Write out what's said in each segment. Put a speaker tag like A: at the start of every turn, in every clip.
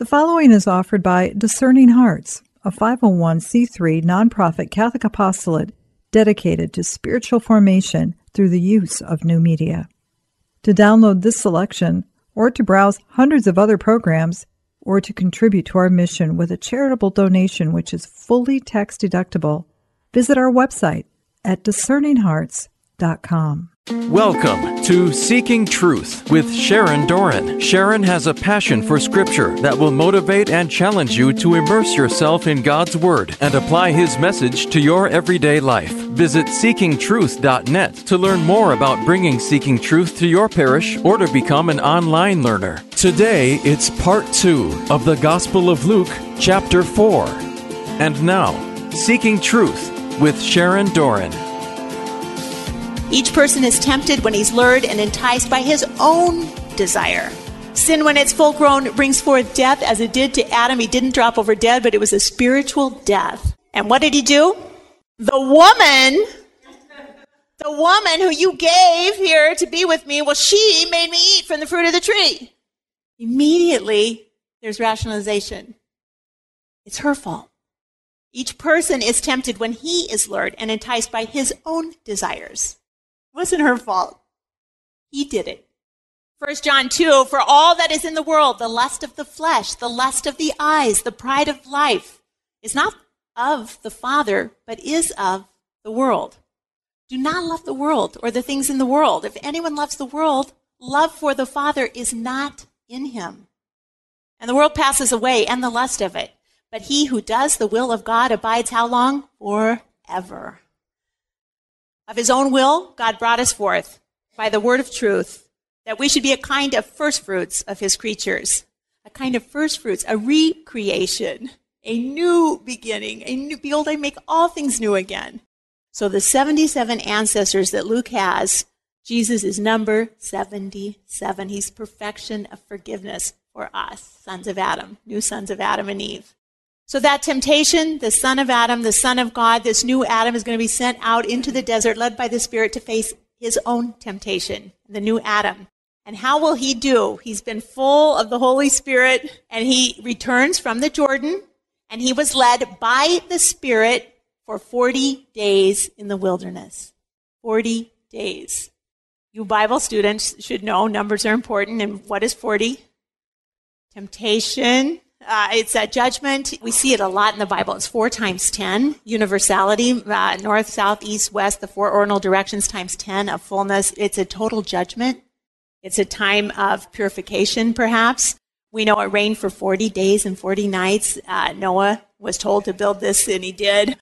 A: The following is offered by Discerning Hearts, a 501c3 nonprofit Catholic apostolate dedicated to spiritual formation through the use of new media. To download this selection, or to browse hundreds of other programs, or to contribute to our mission with a charitable donation which is fully tax deductible, visit our website at discerninghearts.com.
B: Welcome to Seeking Truth with Sharon Doran. Sharon has a passion for Scripture that will motivate and challenge you to immerse yourself in God's Word and apply His message to your everyday life. Visit seekingtruth.net to learn more about bringing Seeking Truth to your parish or to become an online learner. Today, it's part two of the Gospel of Luke, chapter 4. And now, Seeking Truth with Sharon Doran.
C: Each person is tempted when he's lured and enticed by his own desire. Sin, when it's full grown, brings forth death as it did to Adam. He didn't drop over dead, but it was a spiritual death. And what did he do? The woman, the woman who you gave here to be with me, well, she made me eat from the fruit of the tree. Immediately, there's rationalization. It's her fault. Each person is tempted when he is lured and enticed by his own desires. It wasn't her fault. He did it. 1 John 2 For all that is in the world, the lust of the flesh, the lust of the eyes, the pride of life, is not of the Father, but is of the world. Do not love the world or the things in the world. If anyone loves the world, love for the Father is not in him. And the world passes away and the lust of it. But he who does the will of God abides how long? Forever. Of his own will, God brought us forth by the word of truth that we should be a kind of first fruits of his creatures, a kind of first fruits, a recreation, a new beginning, a new, behold, I make all things new again. So the 77 ancestors that Luke has, Jesus is number 77. He's perfection of forgiveness for us, sons of Adam, new sons of Adam and Eve. So that temptation, the son of Adam, the son of God, this new Adam is going to be sent out into the desert, led by the Spirit to face his own temptation, the new Adam. And how will he do? He's been full of the Holy Spirit and he returns from the Jordan and he was led by the Spirit for 40 days in the wilderness. 40 days. You Bible students should know numbers are important. And what is 40? Temptation, uh, it's a judgment. We see it a lot in the Bible. It's four times ten. Universality, uh, north, south, east, west, the four ordinal directions times ten of fullness. It's a total judgment. It's a time of purification, perhaps. We know it rained for 40 days and 40 nights. Uh, Noah was told to build this, and he did.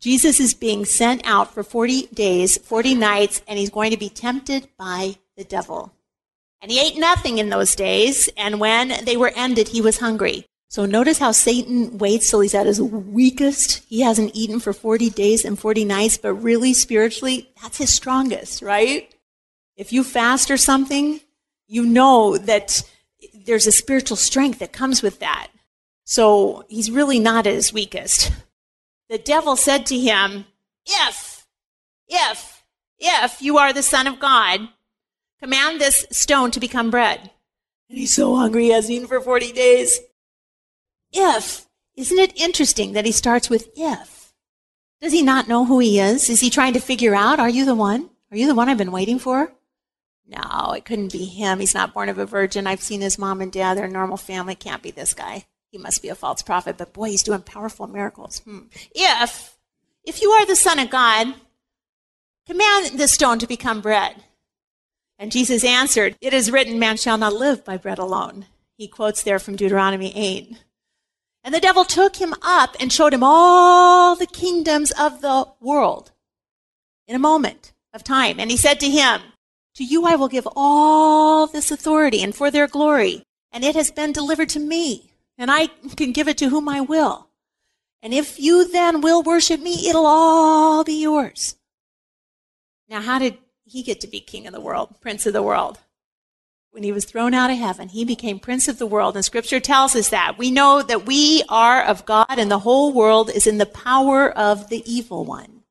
C: Jesus is being sent out for 40 days, 40 nights, and he's going to be tempted by the devil. And he ate nothing in those days, and when they were ended, he was hungry. So notice how Satan waits till he's at his weakest. He hasn't eaten for 40 days and 40 nights, but really spiritually, that's his strongest, right? If you fast or something, you know that there's a spiritual strength that comes with that. So he's really not at his weakest. The devil said to him, If, if, if you are the Son of God, command this stone to become bread. And he's so hungry, he hasn't eaten for 40 days if. Isn't it interesting that he starts with if? Does he not know who he is? Is he trying to figure out, are you the one? Are you the one I've been waiting for? No, it couldn't be him. He's not born of a virgin. I've seen his mom and dad. They're a normal family. Can't be this guy. He must be a false prophet. But boy, he's doing powerful miracles. Hmm. If, if you are the Son of God, command this stone to become bread. And Jesus answered, It is written, man shall not live by bread alone. He quotes there from Deuteronomy 8. And the devil took him up and showed him all the kingdoms of the world in a moment of time. And he said to him, To you I will give all this authority and for their glory. And it has been delivered to me, and I can give it to whom I will. And if you then will worship me, it'll all be yours. Now, how did he get to be king of the world, prince of the world? When he was thrown out of heaven, he became prince of the world. And scripture tells us that. We know that we are of God and the whole world is in the power of the evil one.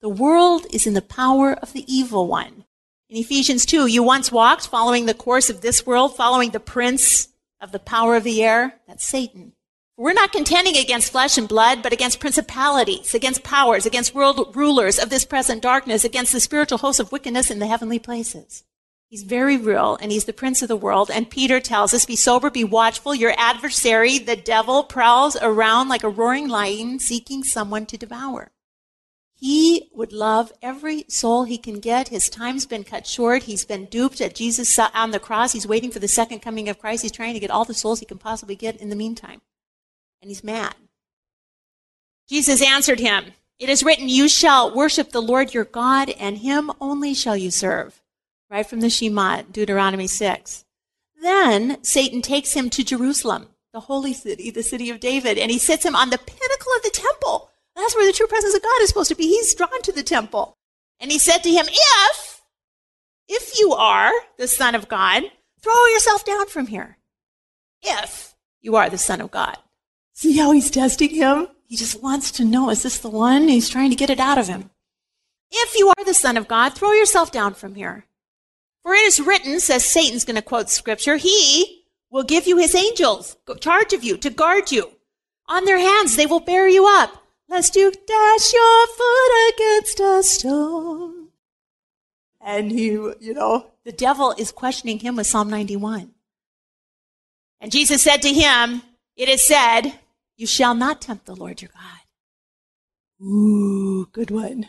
C: The world is in the power of the evil one. In Ephesians 2, you once walked following the course of this world, following the prince of the power of the air, that's Satan. We're not contending against flesh and blood, but against principalities, against powers, against world rulers of this present darkness, against the spiritual hosts of wickedness in the heavenly places. He's very real, and he's the prince of the world. And Peter tells us, be sober, be watchful. Your adversary, the devil, prowls around like a roaring lion, seeking someone to devour. He would love every soul he can get. His time's been cut short. He's been duped at Jesus on the cross. He's waiting for the second coming of Christ. He's trying to get all the souls he can possibly get in the meantime. And he's mad. Jesus answered him, It is written, You shall worship the Lord your God, and him only shall you serve. Right from the Shema, Deuteronomy 6. Then Satan takes him to Jerusalem, the holy city, the city of David, and he sits him on the pinnacle of the temple that's where the true presence of God is supposed to be. He's drawn to the temple. And he said to him, If, if you are the Son of God, throw yourself down from here. If you are the Son of God. See how he's testing him? He just wants to know, is this the one? He's trying to get it out of him. If you are the Son of God, throw yourself down from here. For it is written, says Satan's going to quote scripture, he will give you his angels, charge of you, to guard you. On their hands they will bear you up lest you dash your foot against a stone. And he, you know, the devil is questioning him with Psalm 91. And Jesus said to him, It is said, You shall not tempt the Lord your God. Ooh, good one.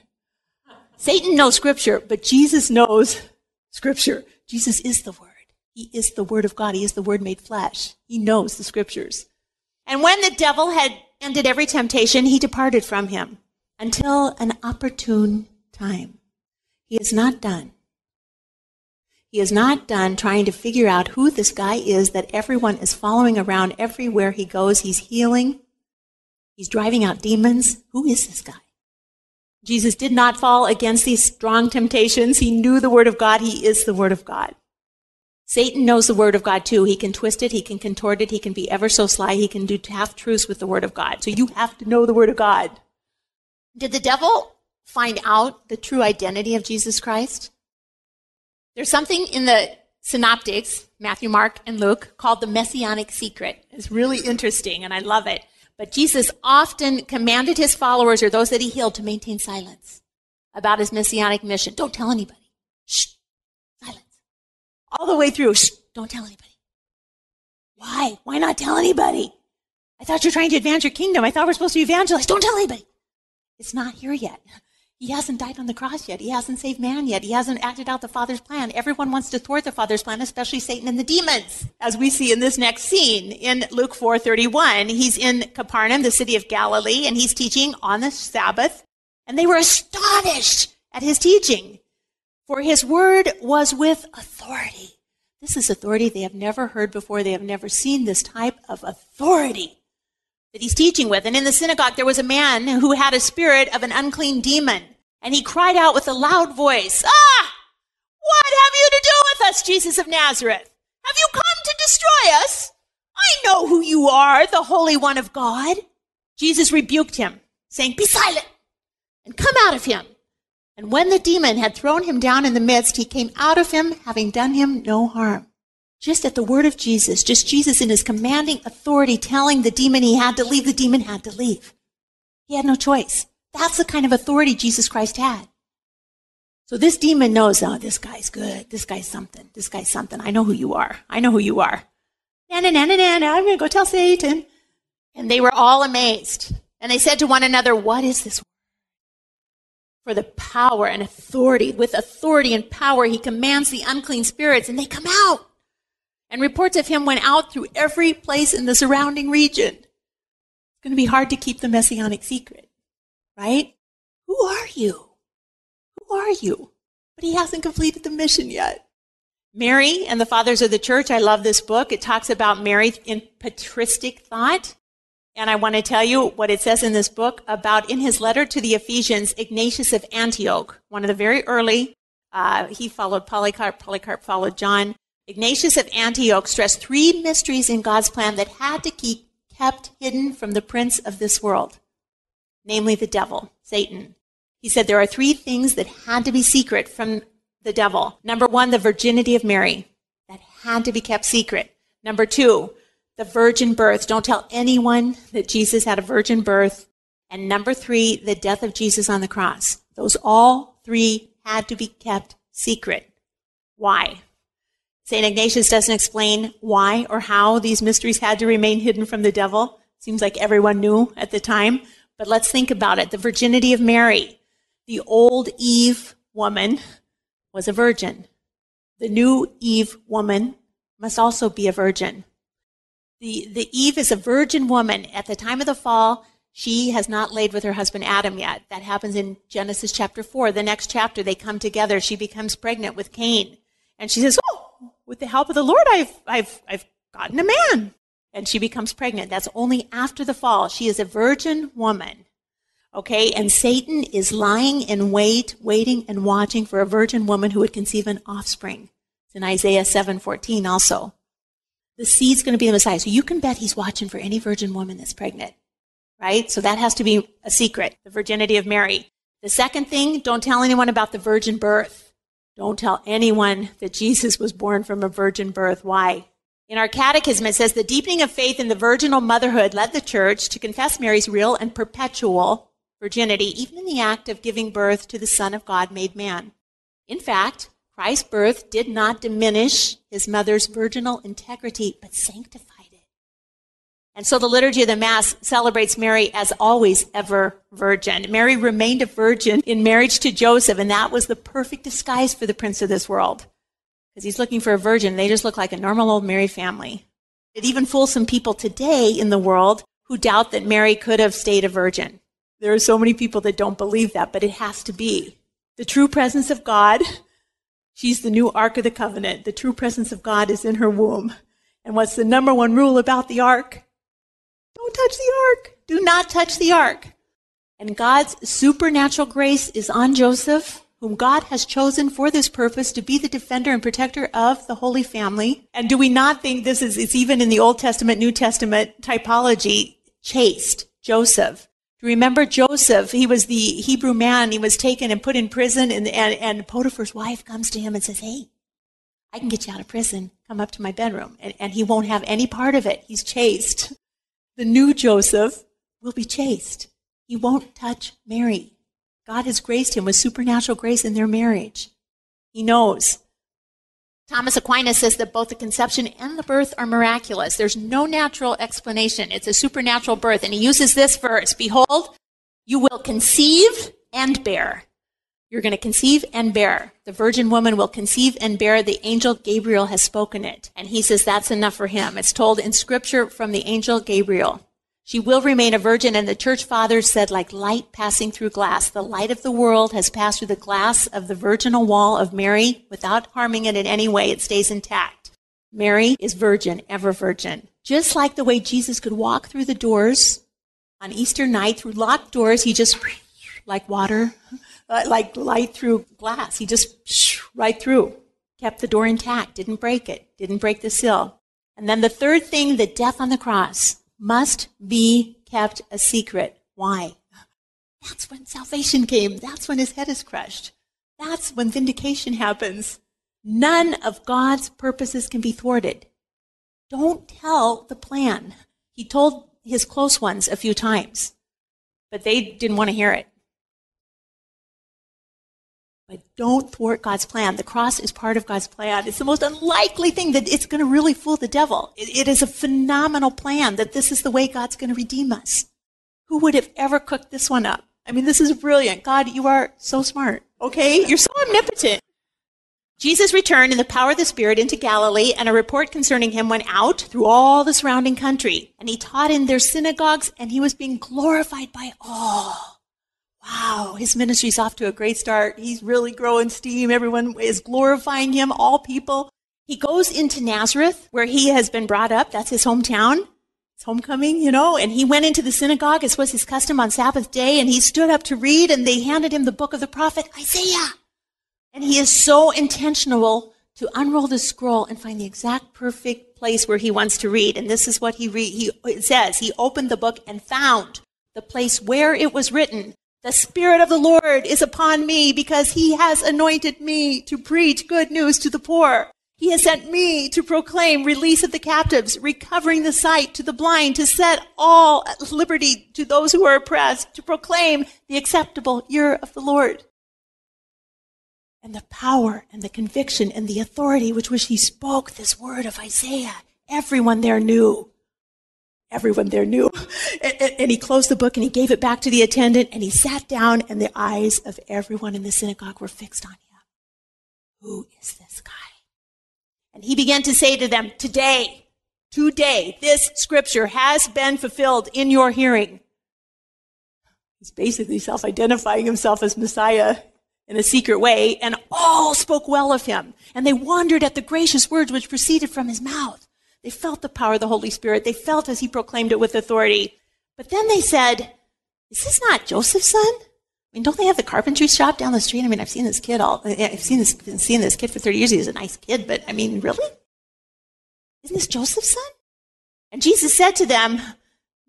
C: Satan knows scripture, but Jesus knows scripture. Jesus is the word. He is the word of God. He is the word made flesh. He knows the scriptures. And when the devil had ended every temptation, he departed from him until an opportune time. He is not done. He is not done trying to figure out who this guy is that everyone is following around everywhere he goes. He's healing. He's driving out demons. Who is this guy? Jesus did not fall against these strong temptations. He knew the Word of God. He is the Word of God. Satan knows the word of God too. He can twist it, he can contort it, he can be ever so sly, he can do half truths with the word of God. So you have to know the word of God. Did the devil find out the true identity of Jesus Christ? There's something in the synoptics, Matthew, Mark, and Luke, called the messianic secret. It's really interesting, and I love it. But Jesus often commanded his followers or those that he healed to maintain silence about his messianic mission. Don't tell anybody. Shh Silence. all the way through. Shh, don't tell anybody. Why? Why not tell anybody? I thought you're trying to advance your kingdom. I thought we're supposed to evangelize. Don't tell anybody. It's not here yet. He hasn't died on the cross yet. He hasn't saved man yet. He hasn't acted out the Father's plan. Everyone wants to thwart the Father's plan, especially Satan and the demons. As we see in this next scene in Luke 4:31, he's in Capernaum, the city of Galilee, and he's teaching on the Sabbath, and they were astonished at his teaching. For his word was with authority. This is authority they have never heard before. They have never seen this type of authority that he's teaching with. And in the synagogue, there was a man who had a spirit of an unclean demon. And he cried out with a loud voice, Ah! What have you to do with us, Jesus of Nazareth? Have you come to destroy us? I know who you are, the Holy One of God. Jesus rebuked him, saying, Be silent and come out of him. And when the demon had thrown him down in the midst, he came out of him, having done him no harm. Just at the word of Jesus, just Jesus in his commanding authority telling the demon he had to leave, the demon had to leave. He had no choice. That's the kind of authority Jesus Christ had. So this demon knows, oh, this guy's good. This guy's something. This guy's something. I know who you are. I know who you are. Na, na, na, na, na, na. I'm going to go tell Satan. And they were all amazed. And they said to one another, what is this for the power and authority. With authority and power, he commands the unclean spirits, and they come out. And reports of him went out through every place in the surrounding region. It's going to be hard to keep the messianic secret, right? Who are you? Who are you? But he hasn't completed the mission yet. Mary and the Fathers of the Church, I love this book. It talks about Mary in patristic thought. And I want to tell you what it says in this book about in his letter to the Ephesians, Ignatius of Antioch, one of the very early, uh, he followed Polycarp, Polycarp followed John. Ignatius of Antioch stressed three mysteries in God's plan that had to keep kept hidden from the prince of this world, namely the devil, Satan. He said there are three things that had to be secret from the devil. Number one, the virginity of Mary. That had to be kept secret. Number two, the virgin birth. Don't tell anyone that Jesus had a virgin birth. And number three, the death of Jesus on the cross. Those all three had to be kept secret. Why? St. Ignatius doesn't explain why or how these mysteries had to remain hidden from the devil. Seems like everyone knew at the time. But let's think about it. The virginity of Mary. The old Eve woman was a virgin. The new Eve woman must also be a virgin. The, the Eve is a virgin woman. At the time of the fall, she has not laid with her husband Adam yet. That happens in Genesis chapter 4. The next chapter, they come together. She becomes pregnant with Cain. And she says, Oh, with the help of the Lord, I've, I've, I've gotten a man. And she becomes pregnant. That's only after the fall. She is a virgin woman. Okay, and Satan is lying in wait, waiting and watching for a virgin woman who would conceive an offspring. It's in Isaiah 7:14 also. The seed's going to be the Messiah. So you can bet he's watching for any virgin woman that's pregnant right? So that has to be a secret, the virginity of Mary. The second thing, don't tell anyone about the virgin birth. Don't tell anyone that Jesus was born from a virgin birth. Why? In our catechism, it says the deepening of faith in the virginal motherhood led the church to confess Mary's real and perpetual virginity, even in the act of giving birth to the Son of God made man. In fact, Christ's birth did not diminish his mother's virginal integrity, but sanctified it. and so the liturgy of the Mass celebrates Mary as always ever virgin. Mary remained a virgin in marriage to Joseph, and that was the perfect disguise for the prince of this world. Because he's looking for a virgin. They just look like a normal old Mary family. It even fools some people today in the world who doubt that Mary could have stayed a virgin. There are so many people that don't believe that, but it has to be. The true presence of God, she's the new Ark of the Covenant. The true presence of God is in her womb. And what's the number one rule about the Ark? Don't touch the ark. Do not touch the ark. And God's supernatural grace is on Joseph, whom God has chosen for this purpose to be the defender and protector of the Holy Family. And do we not think this is, it's even in the Old Testament, New Testament typology, chaste Joseph? Remember Joseph? He was the Hebrew man. He was taken and put in prison, and, and, and Potiphar's wife comes to him and says, Hey, I can get you out of prison. Come up to my bedroom. And, and he won't have any part of it. He's chaste. The new Joseph will be chaste. He won't touch Mary. God has graced him with supernatural grace in their marriage. He knows. Thomas Aquinas says that both the conception and the birth are miraculous. There's no natural explanation. It's a supernatural birth. And he uses this verse Behold, you will conceive and bear. You're going to conceive and bear. The virgin woman will conceive and bear. The angel Gabriel has spoken it. And he says that's enough for him. It's told in scripture from the angel Gabriel. She will remain a virgin, and the church fathers said, like light passing through glass. The light of the world has passed through the glass of the virginal wall of Mary without harming it in any way. It stays intact. Mary is virgin, ever virgin. Just like the way Jesus could walk through the doors on Easter night through locked doors, he just, like water, uh, like light through glass. He just right through, kept the door intact, didn't break it, didn't break the sill. And then the third thing, the death on the cross must be kept a secret. Why? That's when salvation came. That's when his head is crushed. That's when vindication happens. None of God's purposes can be thwarted. Don't tell the plan. He told his close ones a few times, but they didn't want to hear it. But don't thwart God's plan. The cross is part of God's plan. It's the most unlikely thing that it's going to really fool the devil. it, it is a phenomenal plan that this is the way God's going to redeem us. Who would have ever cooked this one up? I mean, this is brilliant. God, you are so smart. Okay? You're so omnipotent. Jesus returned in the power of the Spirit into Galilee, and a report concerning him went out through all the surrounding country. And he taught in their synagogues, and he was being glorified by all wow, his ministry's off to a great start. He's really growing steam. Everyone is glorifying him, all people. He goes into Nazareth, where he has been brought up. That's his hometown. His homecoming, you know, and he went into the synagogue, as was his custom on Sabbath day, and he stood up to read, and they handed him the book of the prophet Isaiah. And he is so intentional to unroll the scroll and find the exact perfect place where he wants to read. And this is what he read. He says he opened the book and found the place where it was written, the Spirit of the Lord is upon me because he has anointed me to preach good news to the poor. He has sent me to proclaim release of the captives, recovering the sight to the blind, to set all at liberty to those who are oppressed, to proclaim the acceptable year of the Lord. And the power and the conviction and the authority with which he spoke this word of Isaiah, everyone there knew. Everyone there knew. And, and, and he closed the book and he gave it back to the attendant and he sat down and the eyes of everyone in the synagogue were fixed on him. Who is this guy? And he began to say to them, Today, today, this scripture has been fulfilled in your hearing. He's basically self identifying himself as Messiah in a secret way, and all spoke well of him. And they wondered at the gracious words which proceeded from his mouth. They felt the power of the Holy Spirit. They felt as he proclaimed it with authority. But then they said, Is this not Joseph's son? I mean, don't they have the carpentry shop down the street? I mean, I've seen this kid all, I've seen this, been seeing this kid for 30 years. He's a nice kid, but I mean, really? Isn't this Joseph's son? And Jesus said to them,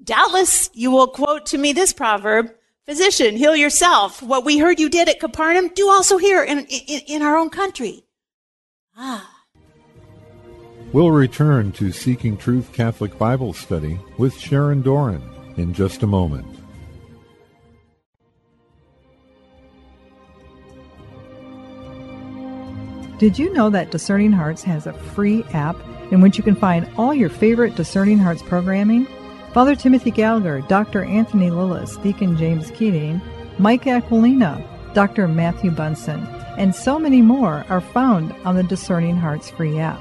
C: Doubtless you will quote to me this proverb, Physician, heal yourself. What we heard you did at Capernaum, do also here in, in, in our own country. Ah.
D: We'll return to Seeking Truth Catholic Bible Study with Sharon Doran in just a moment.
A: Did you know that Discerning Hearts has a free app in which you can find all your favorite Discerning Hearts programming? Father Timothy Gallagher, Dr. Anthony Lilles, Deacon James Keating, Mike Aquilina, Dr. Matthew Bunson, and so many more are found on the Discerning Hearts free app.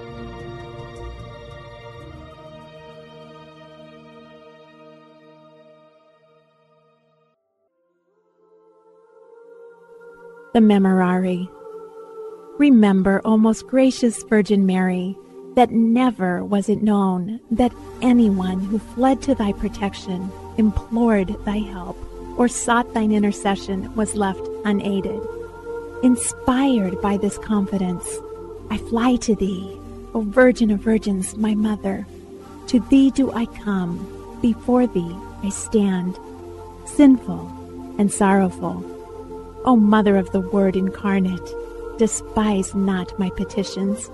E: The Memorare. Remember, O most gracious Virgin Mary, that never was it known that anyone who fled to thy protection, implored thy help, or sought thine intercession was left unaided. Inspired by this confidence, I fly to thee, O Virgin of Virgins, my Mother. To thee do I come, before thee I stand, sinful and sorrowful. O Mother of the Word incarnate, despise not my petitions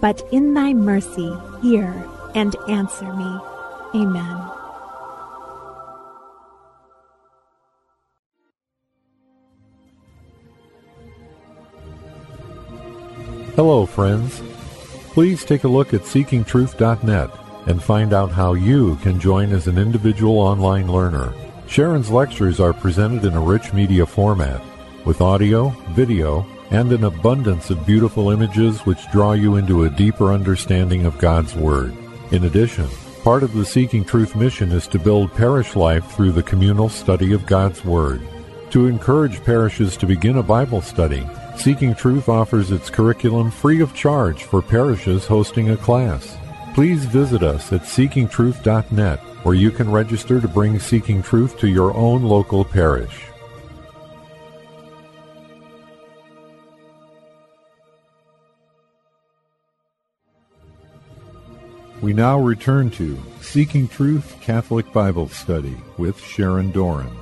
E: but in thy mercy hear and answer me. Amen.
D: Hello, friends. Please take a look at seekingtruth.net and find out how you can join as an individual online learner. Sharon's lectures are presented in a rich media format with audio, video, and an abundance of beautiful images which draw you into a deeper understanding of God's Word. In addition, part of the Seeking Truth mission is to build parish life through the communal study of God's Word. To encourage parishes to begin a Bible study, Seeking Truth offers its curriculum free of charge for parishes hosting a class. Please visit us at seekingtruth.net where you can register to bring Seeking Truth to your own local parish. We now return to Seeking Truth Catholic Bible Study with Sharon Doran.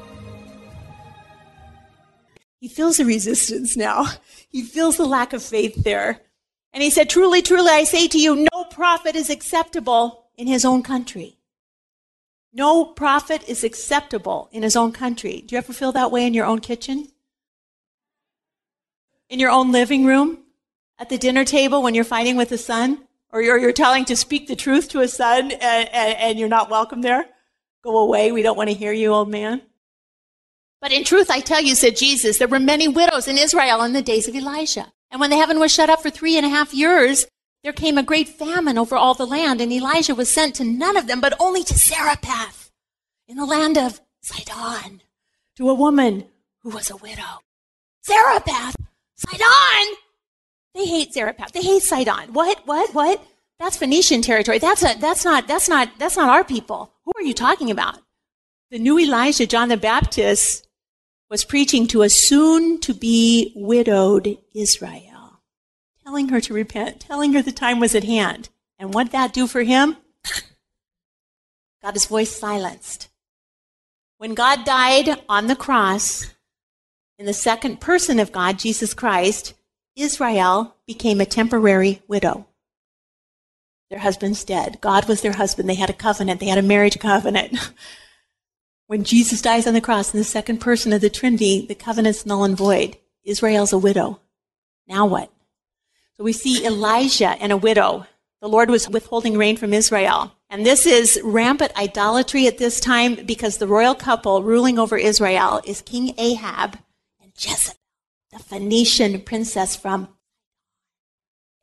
C: He feels the resistance now. He feels the lack of faith there. And he said, Truly, truly, I say to you, no prophet is acceptable in his own country. No prophet is acceptable in his own country. Do you ever feel that way in your own kitchen? In your own living room? At the dinner table when you're fighting with the son? Or you're, you're telling to speak the truth to a son and, and, and you're not welcome there. Go away. We don't want to hear you, old man. But in truth, I tell you, said Jesus, there were many widows in Israel in the days of Elijah. And when the heaven was shut up for three and a half years, there came a great famine over all the land, and Elijah was sent to none of them, but only to Zarephath in the land of Sidon, to a woman who was a widow. Zarephath? Sidon? They hate Zarephath. They hate Sidon. What? What? What? That's Phoenician territory. That's a, that's not that's not that's not our people. Who are you talking about? The new Elijah, John the Baptist, was preaching to a soon to be widowed Israel, telling her to repent, telling her the time was at hand. And what that do for him? Got his voice silenced. When God died on the cross, in the second person of God, Jesus Christ, Israel became a temporary widow. Their husband's dead. God was their husband. They had a covenant. They had a marriage covenant. when Jesus dies on the cross in the second person of the Trinity, the covenant's null and void. Israel's a widow. Now what? So we see Elijah and a widow. The Lord was withholding rain from Israel. And this is rampant idolatry at this time because the royal couple ruling over Israel is King Ahab and Jezebel, the Phoenician princess from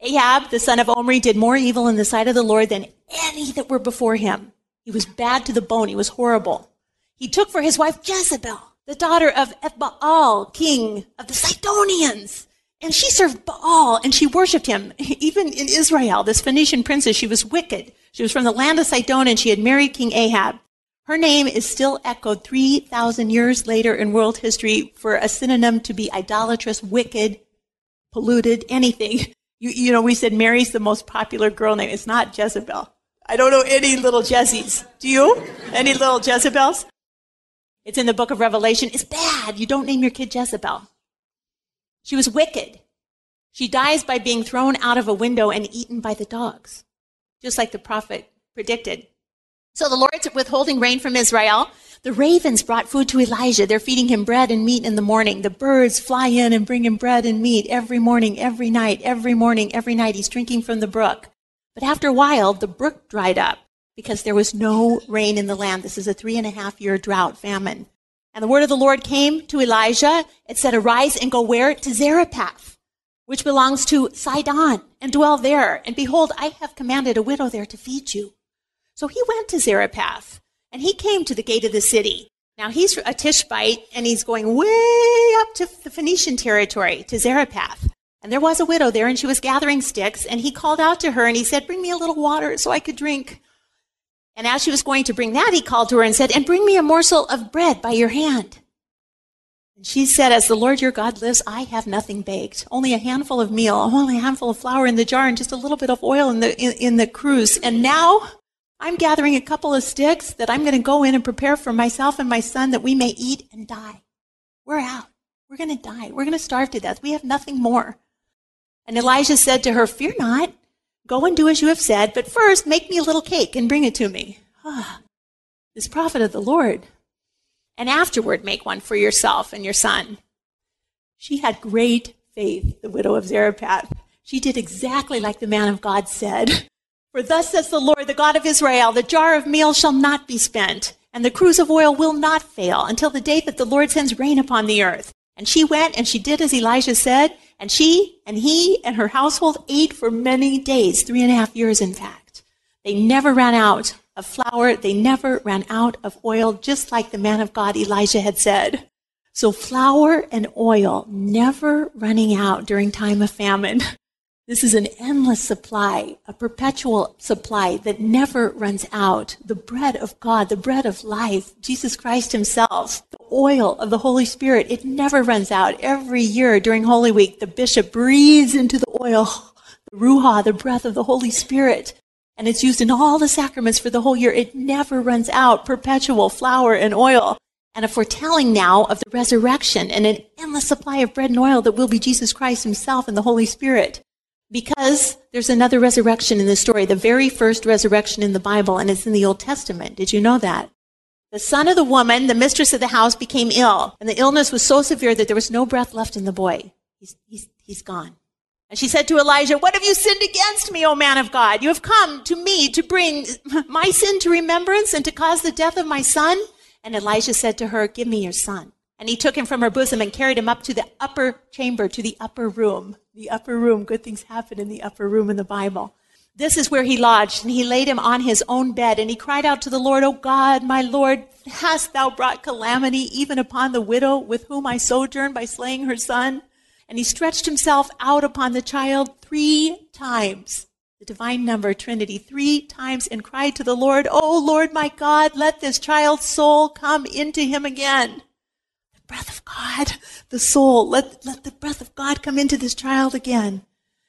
C: Ahab, the son of Omri, did more evil in the sight of the Lord than any that were before him. He was bad to the bone. He was horrible. He took for his wife Jezebel, the daughter of Ethbaal, king of the Sidonians. And she served Baal and she worshiped him. Even in Israel, this Phoenician princess, she was wicked. She was from the land of Sidon and she had married King Ahab. Her name is still echoed 3,000 years later in world history for a synonym to be idolatrous, wicked, polluted, anything. You, you know, we said Mary's the most popular girl name. It's not Jezebel. I don't know any little Jezzies. Do you? Any little Jezebels? It's in the book of Revelation. It's bad. You don't name your kid Jezebel. She was wicked. She dies by being thrown out of a window and eaten by the dogs, just like the prophet predicted. So the Lord's withholding rain from Israel. The ravens brought food to Elijah. They're feeding him bread and meat in the morning. The birds fly in and bring him bread and meat every morning, every night, every morning, every night. He's drinking from the brook. But after a while, the brook dried up because there was no rain in the land. This is a three and a half year drought, famine. And the word of the Lord came to Elijah. It said, Arise and go where? To Zarephath, which belongs to Sidon, and dwell there. And behold, I have commanded a widow there to feed you. So he went to Zarephath. And he came to the gate of the city. Now he's a Tishbite and he's going way up to the Phoenician territory, to Zarephath. And there was a widow there and she was gathering sticks and he called out to her and he said, bring me a little water so I could drink. And as she was going to bring that, he called to her and said, and bring me a morsel of bread by your hand. And she said, as the Lord your God lives, I have nothing baked, only a handful of meal, only a handful of flour in the jar and just a little bit of oil in the, in, in the cruse. And now I'm gathering a couple of sticks that I'm going to go in and prepare for myself and my son that we may eat and die. We're out. We're going to die. We're going to starve to death. We have nothing more. And Elijah said to her, Fear not. Go and do as you have said, but first make me a little cake and bring it to me. Ah, this prophet of the Lord. And afterward make one for yourself and your son. She had great faith, the widow of Zarephath. She did exactly like the man of God said. For thus says the Lord, the God of Israel, the jar of meal shall not be spent, and the cruse of oil will not fail until the day that the Lord sends rain upon the earth. And she went and she did as Elijah said, and she and he and her household ate for many days, three and a half years in fact. They never ran out of flour. They never ran out of oil, just like the man of God Elijah had said. So flour and oil never running out during time of famine. This is an endless supply, a perpetual supply that never runs out. The bread of God, the bread of life, Jesus Christ himself, the oil of the Holy Spirit, it never runs out. Every year during Holy Week, the bishop breathes into the oil, the ruah, the breath of the Holy Spirit. And it's used in all the sacraments for the whole year. It never runs out. Perpetual flour and oil. And a foretelling now of the resurrection and an endless supply of bread and oil that will be Jesus Christ himself and the Holy Spirit. Because there's another resurrection in the story, the very first resurrection in the Bible, and it's in the Old Testament. Did you know that? The son of the woman, the mistress of the house, became ill, and the illness was so severe that there was no breath left in the boy. He's, he's, he's gone. And she said to Elijah, What have you sinned against me, O man of God? You have come to me to bring my sin to remembrance and to cause the death of my son? And Elijah said to her, Give me your son. And he took him from her bosom and carried him up to the upper chamber, to the upper room. The upper room, good things happen in the upper room in the Bible. This is where he lodged, and he laid him on his own bed, and he cried out to the Lord, O God, my Lord, hast thou brought calamity even upon the widow with whom I sojourn by slaying her son? And he stretched himself out upon the child three times. the divine number Trinity, three times and cried to the Lord, O Lord my God, let this child's soul come into him again. The God, the soul, let, let the breath of God come into this child again.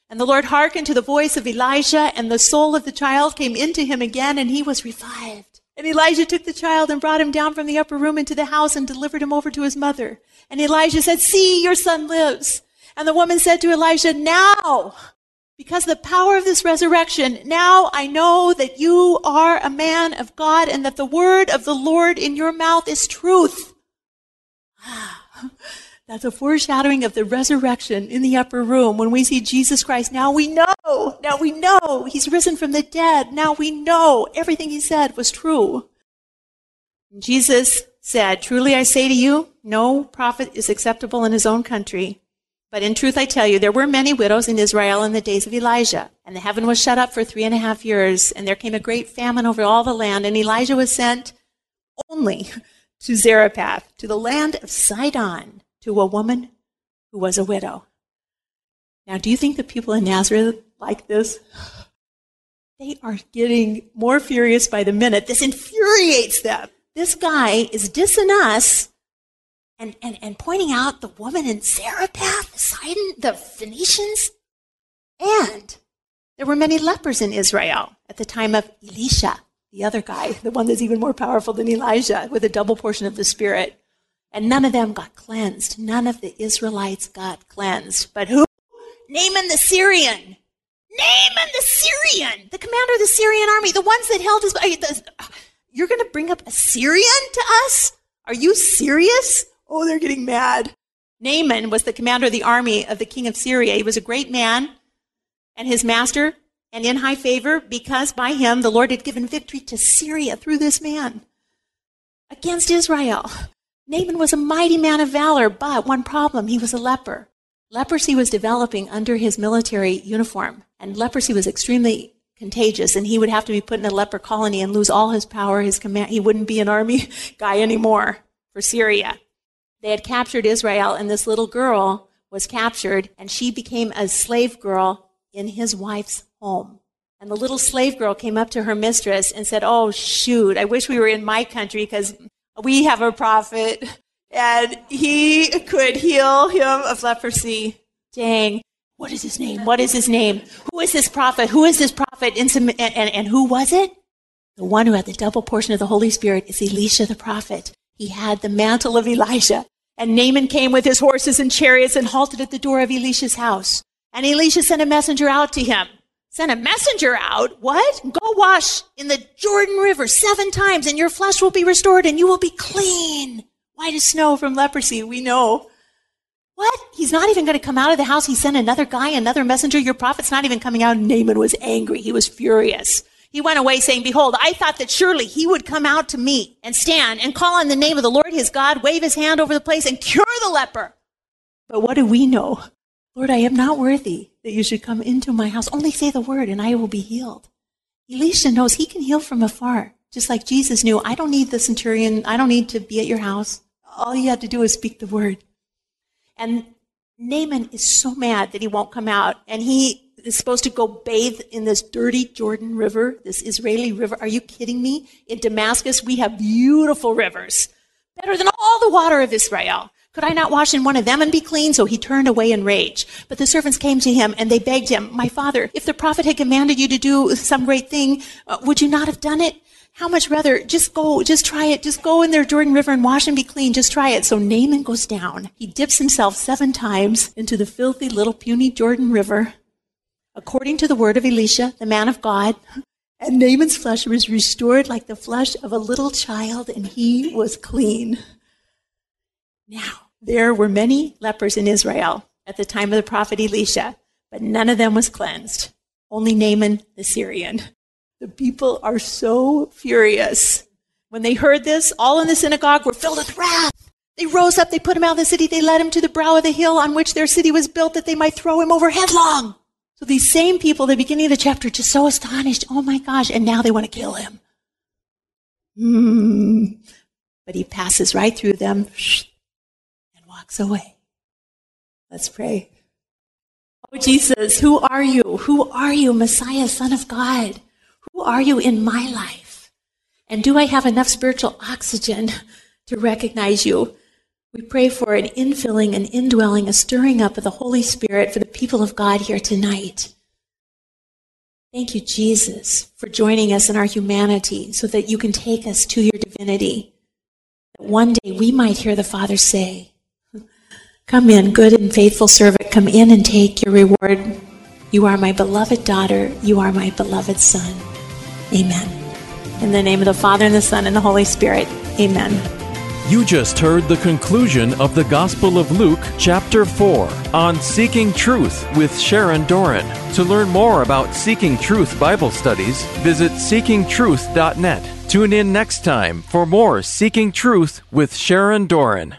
C: And the Lord hearkened to the voice of Elijah, and the soul of the child came into him again, and he was revived. And Elijah took the child and brought him down from the upper room into the house and delivered him over to his mother. And Elijah said, See, your son lives. And the woman said to Elijah, Now, because the power of this resurrection, now I know that you are a man of God and that the word of the Lord in your mouth is truth. Ah. That's a foreshadowing of the resurrection in the upper room when we see Jesus Christ. Now we know, now we know he's risen from the dead. Now we know everything he said was true. Jesus said, Truly I say to you, no prophet is acceptable in his own country. But in truth, I tell you, there were many widows in Israel in the days of Elijah, and the heaven was shut up for three and a half years, and there came a great famine over all the land, and Elijah was sent only to Zarephath, to the land of Sidon to a woman who was a widow. Now, do you think the people in Nazareth like this? They are getting more furious by the minute. This infuriates them. This guy is dissing us and, and, and pointing out the woman in Zarephath, the Sidon, the Phoenicians. And there were many lepers in Israel at the time of Elisha, the other guy, the one that's even more powerful than Elijah, with a double portion of the Spirit. And none of them got cleansed. None of the Israelites got cleansed. But who? Naaman the Syrian. Naaman the Syrian, the commander of the Syrian army, the ones that held his. Uh, you're going to bring up a Syrian to us? Are you serious? Oh, they're getting mad. Naaman was the commander of the army of the king of Syria. He was a great man and his master and in high favor because by him the Lord had given victory to Syria through this man against Israel. Naaman was a mighty man of valor, but one problem he was a leper. Leprosy was developing under his military uniform, and leprosy was extremely contagious, and he would have to be put in a leper colony and lose all his power, his command. He wouldn't be an army guy anymore for Syria. They had captured Israel, and this little girl was captured, and she became a slave girl in his wife's home. And the little slave girl came up to her mistress and said, Oh, shoot, I wish we were in my country because we have a prophet and he could heal him of leprosy. Dang. What is his name? What is his name? Who is this prophet? Who is this prophet? And, and, and who was it? The one who had the double portion of the Holy Spirit is Elisha the prophet. He had the mantle of Elijah. And Naaman came with his horses and chariots and halted at the door of Elisha's house. And Elisha sent a messenger out to him Send a messenger out. What? Go wash in the Jordan River seven times and your flesh will be restored and you will be clean. White as snow from leprosy, we know. What? He's not even going to come out of the house. He sent another guy, another messenger. Your prophet's not even coming out. Naaman was angry. He was furious. He went away saying, Behold, I thought that surely he would come out to me and stand and call on the name of the Lord his God, wave his hand over the place and cure the leper. But what do we know? Lord, I am not worthy that you should come into my house. Only say the word and I will be healed. Elisha knows he can heal from afar, just like Jesus knew. I don't need the centurion. I don't need to be at your house. All you have to do is speak the word. And Naaman is so mad that he won't come out. And he is supposed to go bathe in this dirty Jordan River, this Israeli river. Are you kidding me? In Damascus, we have beautiful rivers, better than all the water of Israel. Could I not wash in one of them and be clean? So he turned away in rage. But the servants came to him and they begged him, My father, if the prophet had commanded you to do some great thing, uh, would you not have done it? How much rather, just go, just try it. Just go in there, Jordan River, and wash and be clean. Just try it. So Naaman goes down. He dips himself seven times into the filthy little puny Jordan River. According to the word of Elisha, the man of God, and Naaman's flesh was restored like the flesh of a little child, and he was clean. Now, there were many lepers in Israel at the time of the prophet Elisha, but none of them was cleansed. Only Naaman the Syrian. The people are so furious. When they heard this, all in the synagogue were filled with wrath. They rose up, they put him out of the city, they led him to the brow of the hill on which their city was built that they might throw him over headlong. So these same people, the beginning of the chapter, just so astonished. Oh my gosh. And now they want to kill him. Mm. But he passes right through them walks away. Let's pray. Oh, Jesus, who are you? Who are you, Messiah, Son of God? Who are you in my life? And do I have enough spiritual oxygen to recognize you? We pray for an infilling, an indwelling, a stirring up of the Holy Spirit for the people of God here tonight. Thank you, Jesus, for joining us in our humanity so that you can take us to your divinity. That one day we might hear the Father say, Come in, good and faithful servant, come in and take your reward. You are my beloved daughter, you are my beloved son. Amen. In the name of the Father, and the Son, and the Holy Spirit. Amen.
B: You just heard the conclusion of the Gospel of Luke, chapter 4, on Seeking Truth with Sharon Doran. To learn more about Seeking Truth Bible studies, visit seekingtruth.net. Tune in next time for more Seeking Truth with Sharon Doran.